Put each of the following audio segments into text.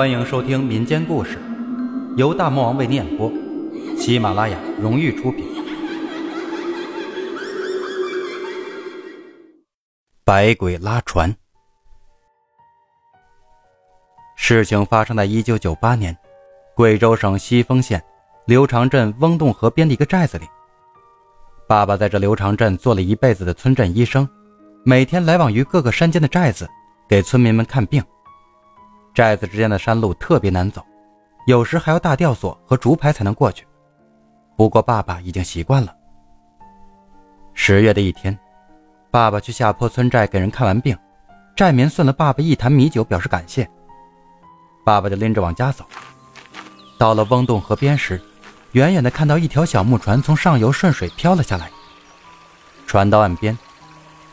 欢迎收听民间故事，由大魔王为您演播，喜马拉雅荣誉出品。百鬼拉船。事情发生在一九九八年，贵州省西丰县刘长镇翁洞河边的一个寨子里。爸爸在这刘长镇做了一辈子的村镇医生，每天来往于各个山间的寨子，给村民们看病。寨子之间的山路特别难走，有时还要大吊索和竹排才能过去。不过爸爸已经习惯了。十月的一天，爸爸去下坡村寨给人看完病，寨民送了爸爸一坛米酒表示感谢。爸爸就拎着往家走。到了翁洞河边时，远远的看到一条小木船从上游顺水飘了下来。船到岸边，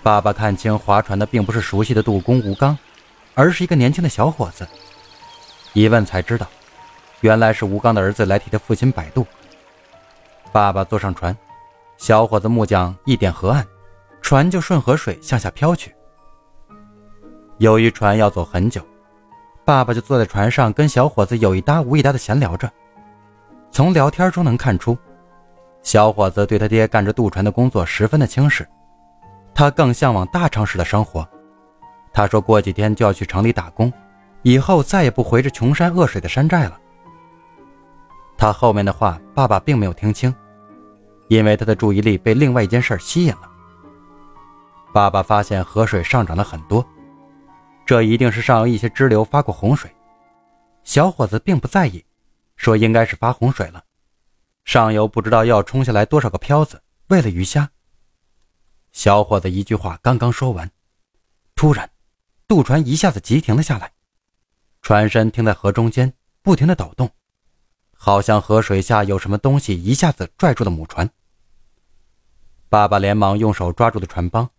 爸爸看清划船的并不是熟悉的杜工吴刚。而是一个年轻的小伙子。一问才知道，原来是吴刚的儿子来替他父亲摆渡。爸爸坐上船，小伙子木匠一点河岸，船就顺河水向下飘去。由于船要走很久，爸爸就坐在船上跟小伙子有一搭无一搭的闲聊着。从聊天中能看出，小伙子对他爹干着渡船的工作十分的轻视，他更向往大城市的生活。他说过几天就要去城里打工，以后再也不回这穷山恶水的山寨了。他后面的话，爸爸并没有听清，因为他的注意力被另外一件事吸引了。爸爸发现河水上涨了很多，这一定是上游一些支流发过洪水。小伙子并不在意，说应该是发洪水了，上游不知道要冲下来多少个漂子，喂了鱼虾。小伙子一句话刚刚说完，突然。渡船一下子急停了下来，船身停在河中间，不停的抖动，好像河水下有什么东西一下子拽住了母船。爸爸连忙用手抓住了船帮，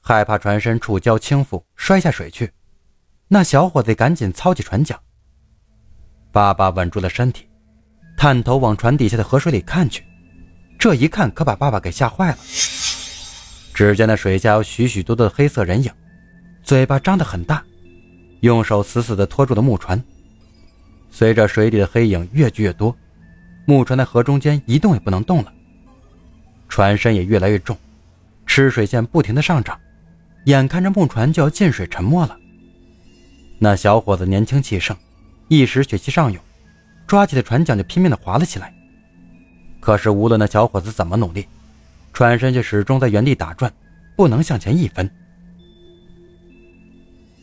害怕船身触礁倾覆摔下水去。那小伙子赶紧操起船桨。爸爸稳住了身体，探头往船底下的河水里看去，这一看可把爸爸给吓坏了。只见那水下有许许多多的黑色人影。嘴巴张得很大，用手死死地拖住了木船。随着水底的黑影越聚越多，木船在河中间一动也不能动了。船身也越来越重，吃水线不停地上涨，眼看着木船就要进水沉没了。那小伙子年轻气盛，一时血气上涌，抓起了船桨就拼命地划了起来。可是无论那小伙子怎么努力，船身却始终在原地打转，不能向前一分。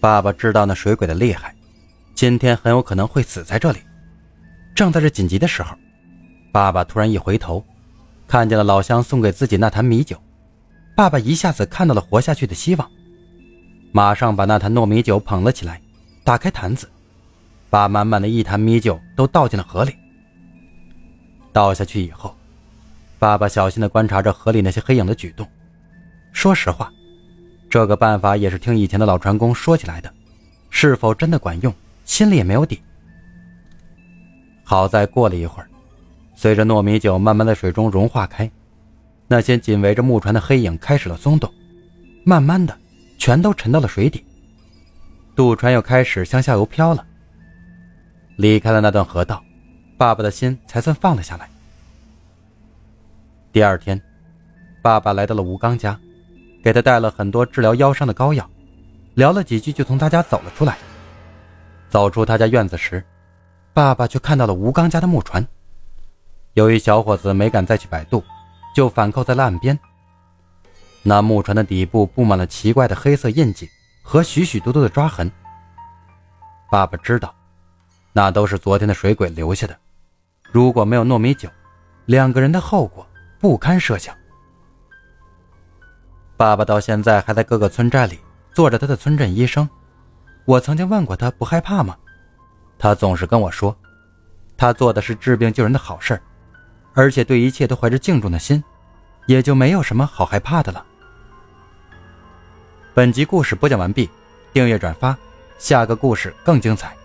爸爸知道那水鬼的厉害，今天很有可能会死在这里。正在这紧急的时候，爸爸突然一回头，看见了老乡送给自己那坛米酒。爸爸一下子看到了活下去的希望，马上把那坛糯米酒捧了起来，打开坛子，把满满的一坛米酒都倒进了河里。倒下去以后，爸爸小心地观察着河里那些黑影的举动。说实话。这个办法也是听以前的老船工说起来的，是否真的管用，心里也没有底。好在过了一会儿，随着糯米酒慢慢在水中融化开，那些紧围着木船的黑影开始了松动，慢慢的，全都沉到了水底。渡船又开始向下游飘了。离开了那段河道，爸爸的心才算放了下来。第二天，爸爸来到了吴刚家。给他带了很多治疗腰伤的膏药，聊了几句就从他家走了出来。走出他家院子时，爸爸却看到了吴刚家的木船。由于小伙子没敢再去摆渡，就反扣在了岸边。那木船的底部布满了奇怪的黑色印记和许许多多的抓痕。爸爸知道，那都是昨天的水鬼留下的。如果没有糯米酒，两个人的后果不堪设想。爸爸到现在还在各个村寨里做着他的村镇医生。我曾经问过他不害怕吗？他总是跟我说，他做的是治病救人的好事而且对一切都怀着敬重的心，也就没有什么好害怕的了。本集故事播讲完毕，订阅转发，下个故事更精彩。